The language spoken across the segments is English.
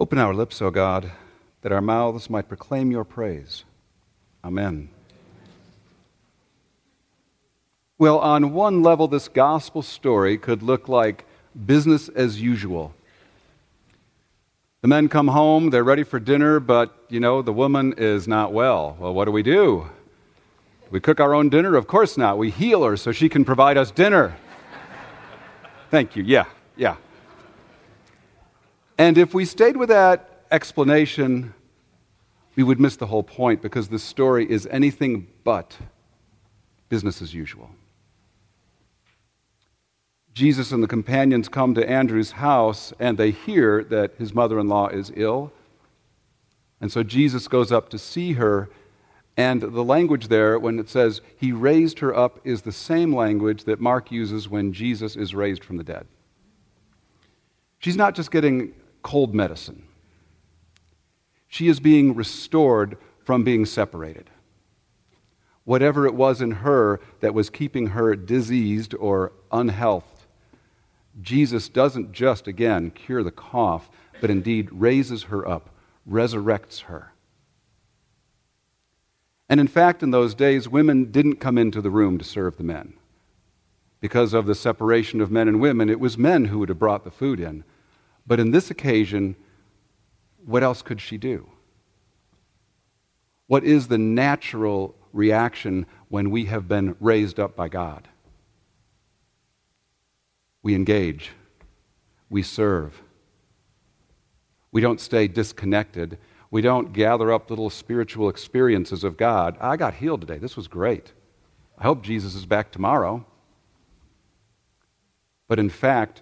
Open our lips, O God, that our mouths might proclaim your praise. Amen. Well, on one level, this gospel story could look like business as usual. The men come home, they're ready for dinner, but, you know, the woman is not well. Well, what do we do? We cook our own dinner? Of course not. We heal her so she can provide us dinner. Thank you. Yeah, yeah. And if we stayed with that explanation, we would miss the whole point because this story is anything but business as usual. Jesus and the companions come to Andrew's house and they hear that his mother in law is ill. And so Jesus goes up to see her. And the language there, when it says he raised her up, is the same language that Mark uses when Jesus is raised from the dead. She's not just getting cold medicine, she is being restored from being separated. Whatever it was in her that was keeping her diseased or unhealthy Jesus doesn't just, again, cure the cough, but indeed raises her up, resurrects her. And in fact, in those days, women didn't come into the room to serve the men. Because of the separation of men and women, it was men who would have brought the food in. But in this occasion, what else could she do? What is the natural reaction when we have been raised up by God? We engage. We serve. We don't stay disconnected. We don't gather up little spiritual experiences of God. I got healed today. This was great. I hope Jesus is back tomorrow. But in fact,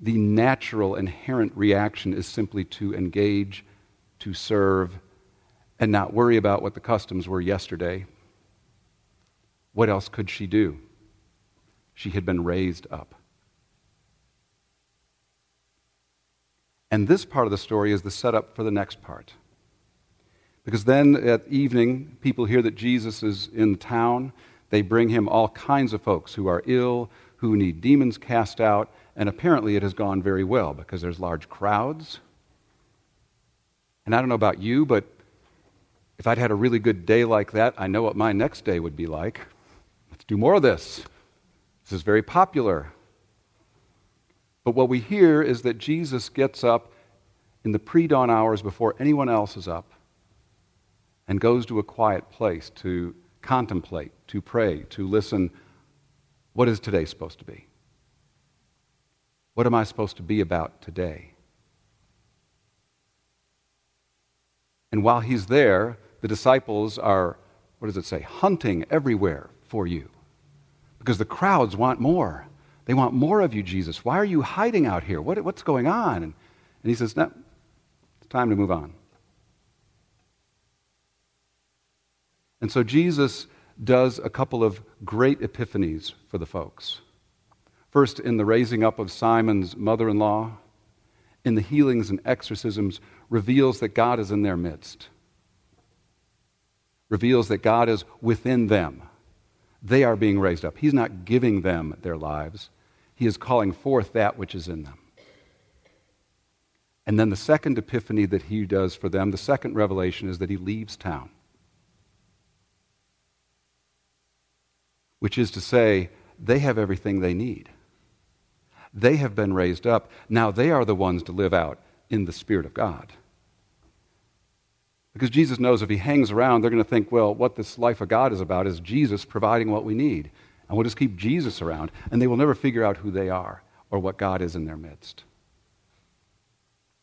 the natural, inherent reaction is simply to engage, to serve, and not worry about what the customs were yesterday. What else could she do? She had been raised up. And this part of the story is the setup for the next part. Because then at evening, people hear that Jesus is in town. They bring him all kinds of folks who are ill, who need demons cast out, and apparently it has gone very well because there's large crowds. And I don't know about you, but if I'd had a really good day like that, I know what my next day would be like. Let's do more of this. This is very popular. But what we hear is that Jesus gets up in the pre dawn hours before anyone else is up and goes to a quiet place to contemplate, to pray, to listen. What is today supposed to be? What am I supposed to be about today? And while he's there, the disciples are, what does it say, hunting everywhere for you. Because the crowds want more. They want more of you, Jesus. Why are you hiding out here? What, what's going on? And, and he says, No, it's time to move on. And so Jesus does a couple of great epiphanies for the folks. First, in the raising up of Simon's mother in law, in the healings and exorcisms, reveals that God is in their midst, reveals that God is within them they are being raised up. He's not giving them their lives, He is calling forth that which is in them. And then the second epiphany that He does for them, the second revelation, is that He leaves town. Which is to say, they have everything they need. They have been raised up. Now they are the ones to live out in the Spirit of God. Because Jesus knows if he hangs around, they're going to think, well, what this life of God is about is Jesus providing what we need. And we'll just keep Jesus around, and they will never figure out who they are or what God is in their midst.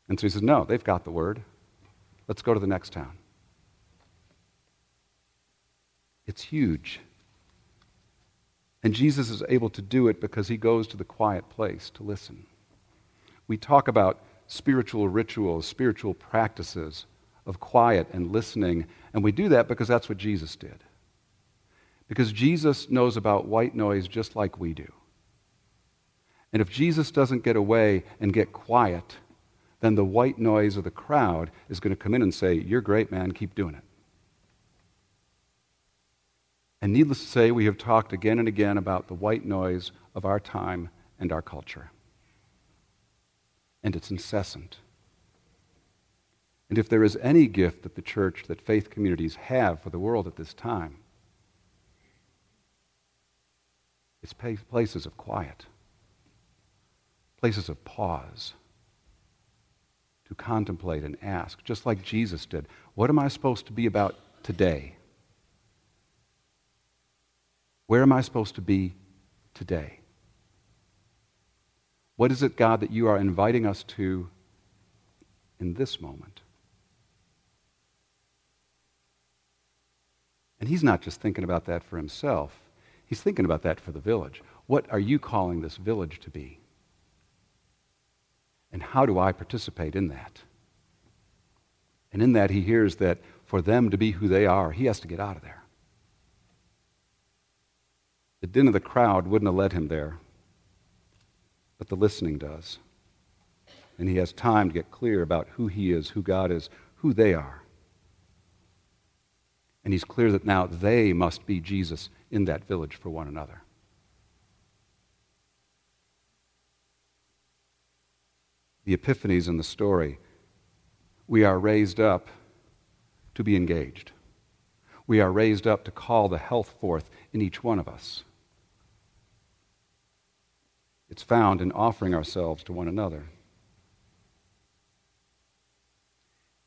And so he says, no, they've got the word. Let's go to the next town. It's huge. And Jesus is able to do it because he goes to the quiet place to listen. We talk about spiritual rituals, spiritual practices of quiet and listening. And we do that because that's what Jesus did. Because Jesus knows about white noise just like we do. And if Jesus doesn't get away and get quiet, then the white noise of the crowd is going to come in and say, You're great, man, keep doing it. And needless to say, we have talked again and again about the white noise of our time and our culture. And it's incessant. And if there is any gift that the church, that faith communities have for the world at this time, it's places of quiet, places of pause to contemplate and ask, just like Jesus did. What am I supposed to be about today? Where am I supposed to be today? What is it, God, that you are inviting us to in this moment? And he's not just thinking about that for himself, he's thinking about that for the village. What are you calling this village to be? And how do I participate in that? And in that, he hears that for them to be who they are, he has to get out of there. The din of the crowd wouldn't have led him there, but the listening does. And he has time to get clear about who he is, who God is, who they are. And he's clear that now they must be Jesus in that village for one another. The epiphanies in the story, we are raised up to be engaged. We are raised up to call the health forth in each one of us. It's found in offering ourselves to one another.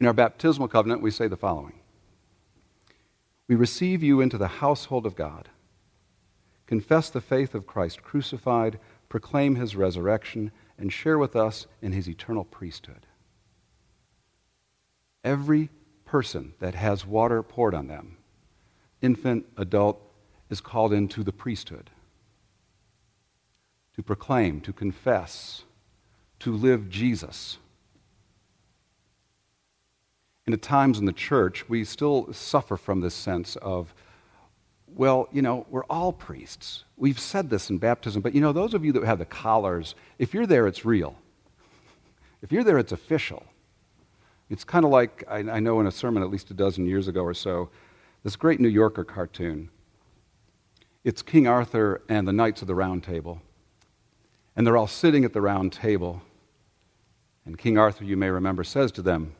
In our baptismal covenant, we say the following We receive you into the household of God, confess the faith of Christ crucified, proclaim his resurrection, and share with us in his eternal priesthood. Every person that has water poured on them, infant, adult, is called into the priesthood to proclaim, to confess, to live Jesus. And at times in the church, we still suffer from this sense of, well, you know, we're all priests. We've said this in baptism, but you know, those of you that have the collars, if you're there, it's real. If you're there, it's official. It's kind of like, I, I know in a sermon at least a dozen years ago or so, this great New Yorker cartoon. It's King Arthur and the Knights of the Round Table. And they're all sitting at the round table. And King Arthur, you may remember, says to them,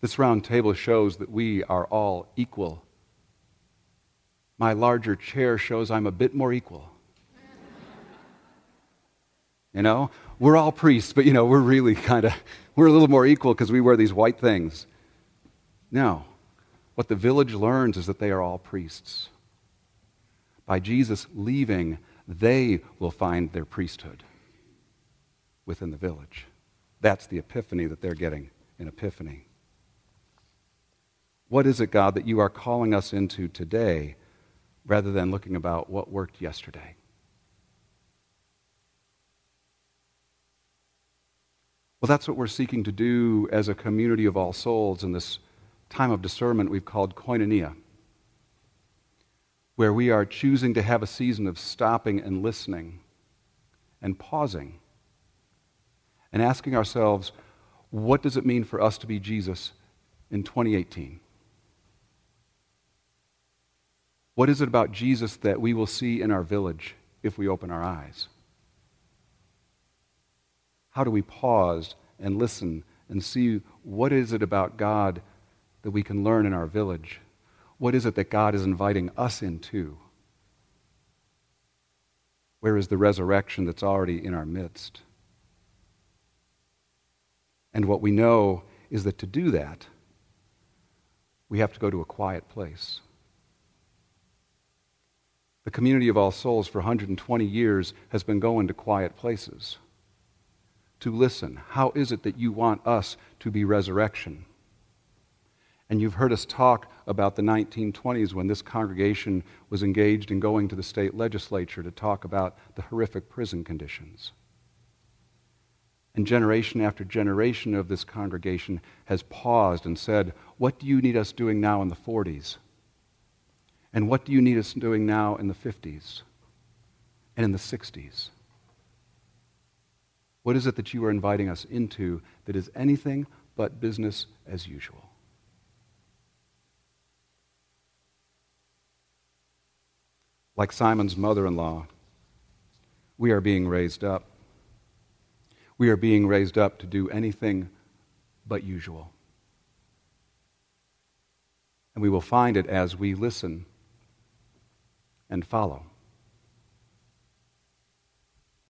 This round table shows that we are all equal. My larger chair shows I'm a bit more equal. you know, we're all priests, but you know, we're really kind of, we're a little more equal because we wear these white things. No. What the village learns is that they are all priests. By Jesus leaving they will find their priesthood within the village. That's the epiphany that they're getting in Epiphany. What is it, God, that you are calling us into today rather than looking about what worked yesterday? Well, that's what we're seeking to do as a community of all souls in this time of discernment we've called koinonia where we are choosing to have a season of stopping and listening and pausing and asking ourselves, what does it mean for us to be Jesus in 2018? What is it about Jesus that we will see in our village if we open our eyes? How do we pause and listen and see what is it about God that we can learn in our village what is it that God is inviting us into? Where is the resurrection that's already in our midst? And what we know is that to do that, we have to go to a quiet place. The community of All Souls for 120 years has been going to quiet places to listen. How is it that you want us to be resurrection? And you've heard us talk about the 1920s when this congregation was engaged in going to the state legislature to talk about the horrific prison conditions. And generation after generation of this congregation has paused and said, What do you need us doing now in the 40s? And what do you need us doing now in the 50s and in the 60s? What is it that you are inviting us into that is anything but business as usual? like Simon's mother in law, we are being raised up. We are being raised up to do anything but usual. And we will find it as we listen and follow.